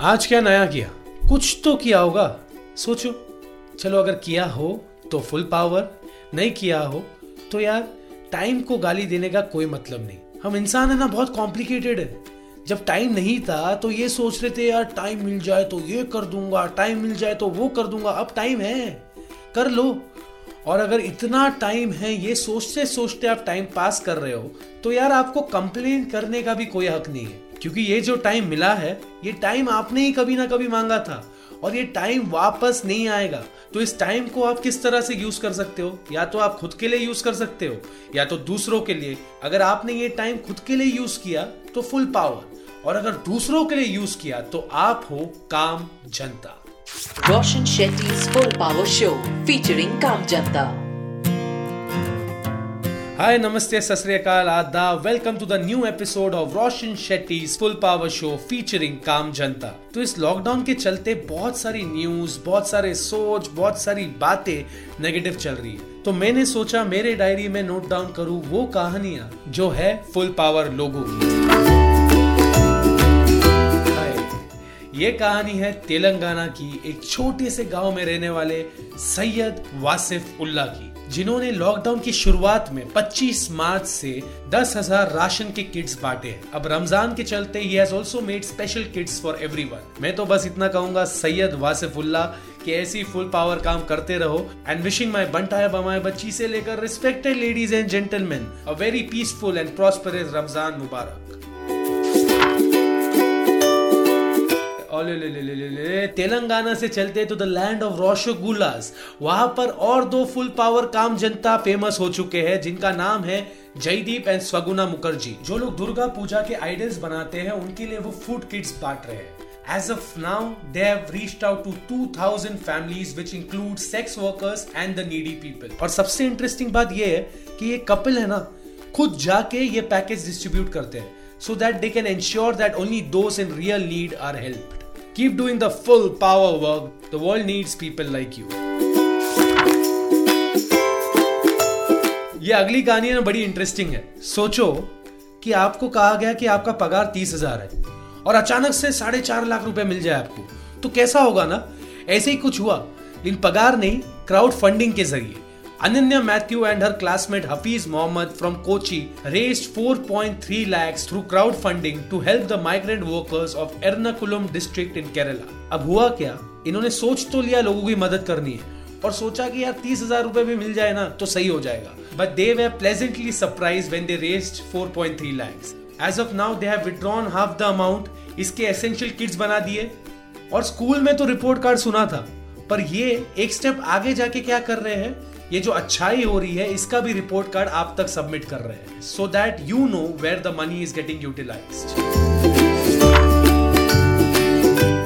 आज क्या नया किया? कुछ तो किया होगा। सोचो। चलो, अगर किया हो तो फुल पावर नहीं किया हो तो यार टाइम को गाली देने का कोई मतलब नहीं। हम इंसान है ना, बहुत कॉम्प्लिकेटेड है। जब टाइम नहीं था तो ये सोच रहे थे, यार टाइम मिल जाए तो ये कर दूँगा टाइम मिल जाए तो वो कर दूँगा। अब टाइम है। कर लो। और अगर इतना टाइम है, ये सोचते सोचते आप टाइम पास कर रहे हो तो यार, आपको कंप्लेन करने का भी कोई हक नहीं है। क्योंकि ये जो टाइम मिला है, ये टाइम आपने ही कभी ना कभी मांगा था और ये टाइम वापस नहीं आएगा। तो इस टाइम को आप किस तरह से यूज़ कर सकते हो? या तो आप खुद के लिए यूज़ कर सकते हो, या तो दूसरों के लिए। अगर आपने ये टाइम खुद के लिए यूज़ किया तो फुल पावर और अगर दूसरों के लिए यूज़ किया तो आप हो Kaam Janta. Roshan Shetty's full power show featuring Kaam Janta. Hi नमस्ते आदाब welcome to the new episode of Roshan Shetty full power show featuring Kaam Janta तो इस लॉकडाउन के चलते बहुत सारी न्यूज़ बहुत सारे सोच, बहुत सारी बातें नेगेटिव चल रही है। तो मैंने सोचा मेरे डायरी में नोट डाउन करूँ वो कहानियाँ जो है फुल पावर लोगों की। ये कहानी है तेलंगाना की एक छोटे से गाँव में रहने वाले सैयद वासिफ उल्ला की, जिन्होंने लॉकडाउन की शुरुआत में 25 मार्च से दस हज़ार राशन के किट्स बांटे हैं। अब रमज़ान के चलते ही made special kits for everyone मैं तो बस इतना कहूँगा, सैयद वासिफुल्ला कि ऐसी फुल पावर काम करते रहो एंड विशिंग माई बंटाया बमाए बच्ची से लेकर respected ladies and gentleman a very peaceful and prosperous Ramzan मुबारक। तेलंगाना से चलते तो द लैंड ऑफ़ रोशोगुलास वहाँ पर और दो फुल पावर काम जनता फ़ेमस हो चुके हैं जिनका नाम है जयदीप एंड स्वगुना मुखर्जी जो लोग दुर्गा पूजा के आइडल्स बनाते हैं उनके लिए वो फ़ूड किट्स बांट रहे हैं As of now, they have reached out to 2000 families which include sex workers and the needy people. और सबसे इंटरेस्टिंग बात ये है कि ये कपल है ना खुद जाके ये पैकेज डिस्ट्रीब्यूट करते हैं so that they can ensure that only those in real need are helped. Keep doing the full power work. The world needs people like you. ये अगली कहानी ना, बड़ी इंटरेस्टिंग है। सोचो कि आपको कहा गया कि आपका पगार तीस हज़ार है और अचानक से साढ़े चार लाख रुपए मिल जाए आपको। तो कैसा होगा ना? ऐसे ही कुछ हुआ। लेकिन पगार नहीं क्राउड फंडिंग के ज़रिए। Ananya Matthew and her classmate Hafiz Mohammed from Kochi raised 4.3 lakhs through crowdfunding to help the migrant workers of Ernakulam district in Kerala. अब हुआ क्या? इन्होंने सोच तो लिया, लोगों की मदद करनी है। और सोचा कि यार, तीस हज़ार रुपए भी मिल जाए ना तो सही हो जाएगा। But they were pleasantly surprise when they raised 4.3 lakhs. As of now they have withdrawn half the amount इसके एसेंशियल किट्स बना दिए। और स्कूल में तो रिपोर्ट कार्ड सुना था। पर ये एक स्टेप आगे जाके क्या कर रहे हैं? ये जो अच्छाई हो रही है, इसका भी रिपोर्ट कार्ड आप तक सबमिट कर रहे हैं। So that you know where the money is getting utilise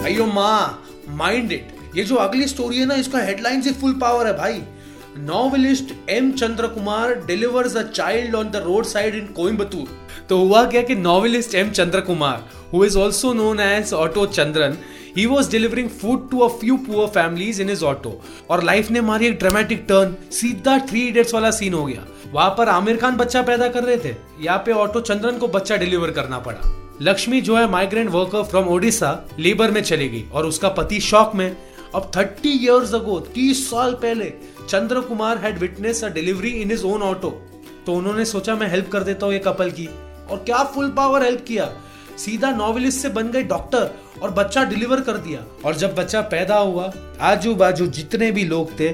अयो माँ माइंड इट ये जो अगली स्टोरी है ना, इसका हेडलाइन से फुल पावर है भाई। Novelist M Chandra Kumar delivers a child on the road side in Coimbatore तो हुआ क्या कि novelist M Chandra Kumar who is also known as auto Chandran he was delivering food to a few poor families in his auto और life ने मारी एक dramatic turn सीधा three idiots वाला सीन हो गया। वहाँ पर आमिर खान बच्चा पैदा कर रहे थे। यहाँ पे ऑटो चंद्रन को बच्चा डिलीवर करना पड़ा। लक्ष्मी जो है migrant worker from Odisha labour में चली गई और उसका पति शॉक में। अब थर्टी इयर्स अगो तीस साल पहले Chandra Kumar had witness a delivery in his own auto तो उन्होंने सोचा, मैं हेल्प कर देता हूँ ये कपल की। और क्या फुल पावर हेल्प किया? सीधा नॉवेलिस्ट से बन गए डॉक्टर और बच्चा डिलीवर कर दिया। और जब बच्चा पैदा हुआ आजू बाजू जितने भी लोग थे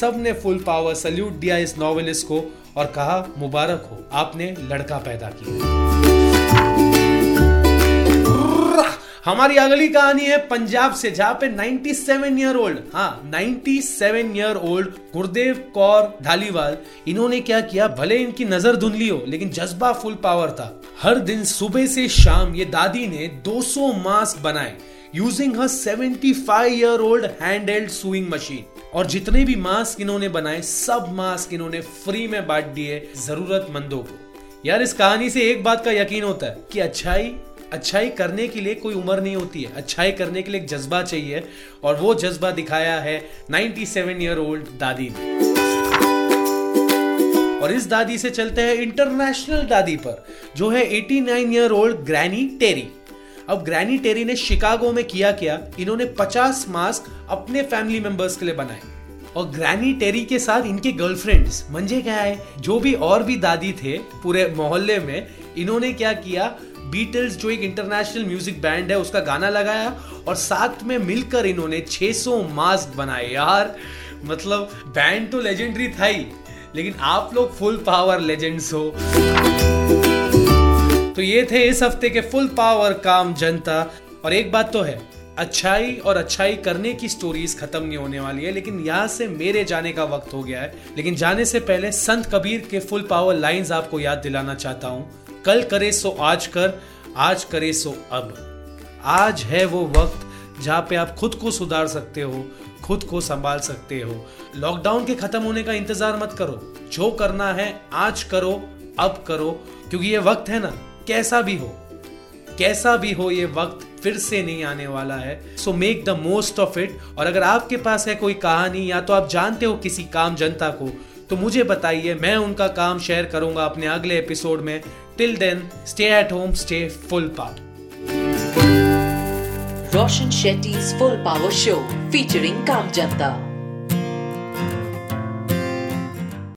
सबने फुल पावर सल्यूट दिया इस नॉवेलिस्ट को और कहा, मुबारक हो, आपने लड़का पैदा किया। हमारी अगली कहानी है पंजाब से, जहाँ पे 97 ईयर ओल्ड हाँ 97 ईयर ओल्ड गुरदेव कौर धालीवाल, इन्होंने क्या किया? भले इनकी नज़र धुंधली हो, लेकिन जज्बा फुल पावर था। हर दिन सुबह से शाम ये दादी ने 200 मास्क बनाए using her 75 year old hand held sewing machine और जितने भी मास्क इन्होंने बनाए, सब मास्क इन्होंने फ्री में बांट दिए जरूरतमंदों को। यार, इस कहानी से एक बात का यकीन होता है कि अच्छाई अच्छाई करने के लिए कोई उम्र नहीं होती है। अच्छाई करने के लिए एक जज्बा चाहिए और वो जज्बा दिखाया है 97 ईयर ओल्ड दादी ने। और इस दादी से चलते हैं इंटरनेशनल दादी पर, जो है 89 ईयर ओल्ड ग्रैनी टेरी। अब ग्रैनी टेरी ने शिकागो में किया क्या? इन्होंने 50 मास्क अपने फैमिली मेंबर्स के लिए बनाए। और ग्रैनी टेरी के साथ इनके गर्लफ्रेंड्स, मंजे क्या है? जो भी और भी दादी थे पूरे मोहल्ले में, इन्होंने क्या किया? बीटल्स जो एक इंटरनेशनल म्यूज़िक बैंड है, उसका गाना लगाया और साथ में मिलकर इन्होंने 600 मास्क बनाए। यार मतलब बैंड तो लेजेंडरी था ही, लेकिन आप लोग फुल पावर लेजेंड्स हो। तो ये थे इस हफ़्ते के फुल पावर काम जनता। और एक बात तो है, अच्छाई और अच्छाई करने की स्टोरीज खत्म नहीं होने वाली है, लेकिन यहाँ से मेरे जाने का वक्त हो गया है। लेकिन जाने से पहले संत कबीर के फुल पावर लाइंस आपको याद दिलाना चाहता हूँ। कल करे सो आज कर, आज करे सो अब। आज है वो वक्त जहाँ पे आप खुद को सुधार सकते हो, खुद को संभाल सकते हो। लॉकडाउन के खत्म होने का इंतज़ार मत करो। जो करना है, आज करो, अब करो, क्योंकि ये वक्त है ना, कैसा भी हो। कैसा भी हो, ये वक्त फिर से नहीं आने वाला है। So make the most of it और अगर आपके पास है कोई कहानी, या तो आप जानते हो किसी काम जनता को तो मुझे बताइए, मैं उनका काम शेयर करूँगा अपने अगले एपिसोड में। Till then, stay at home, stay full power. Roshan Shetty's Full Power Show featuring Kamjanta.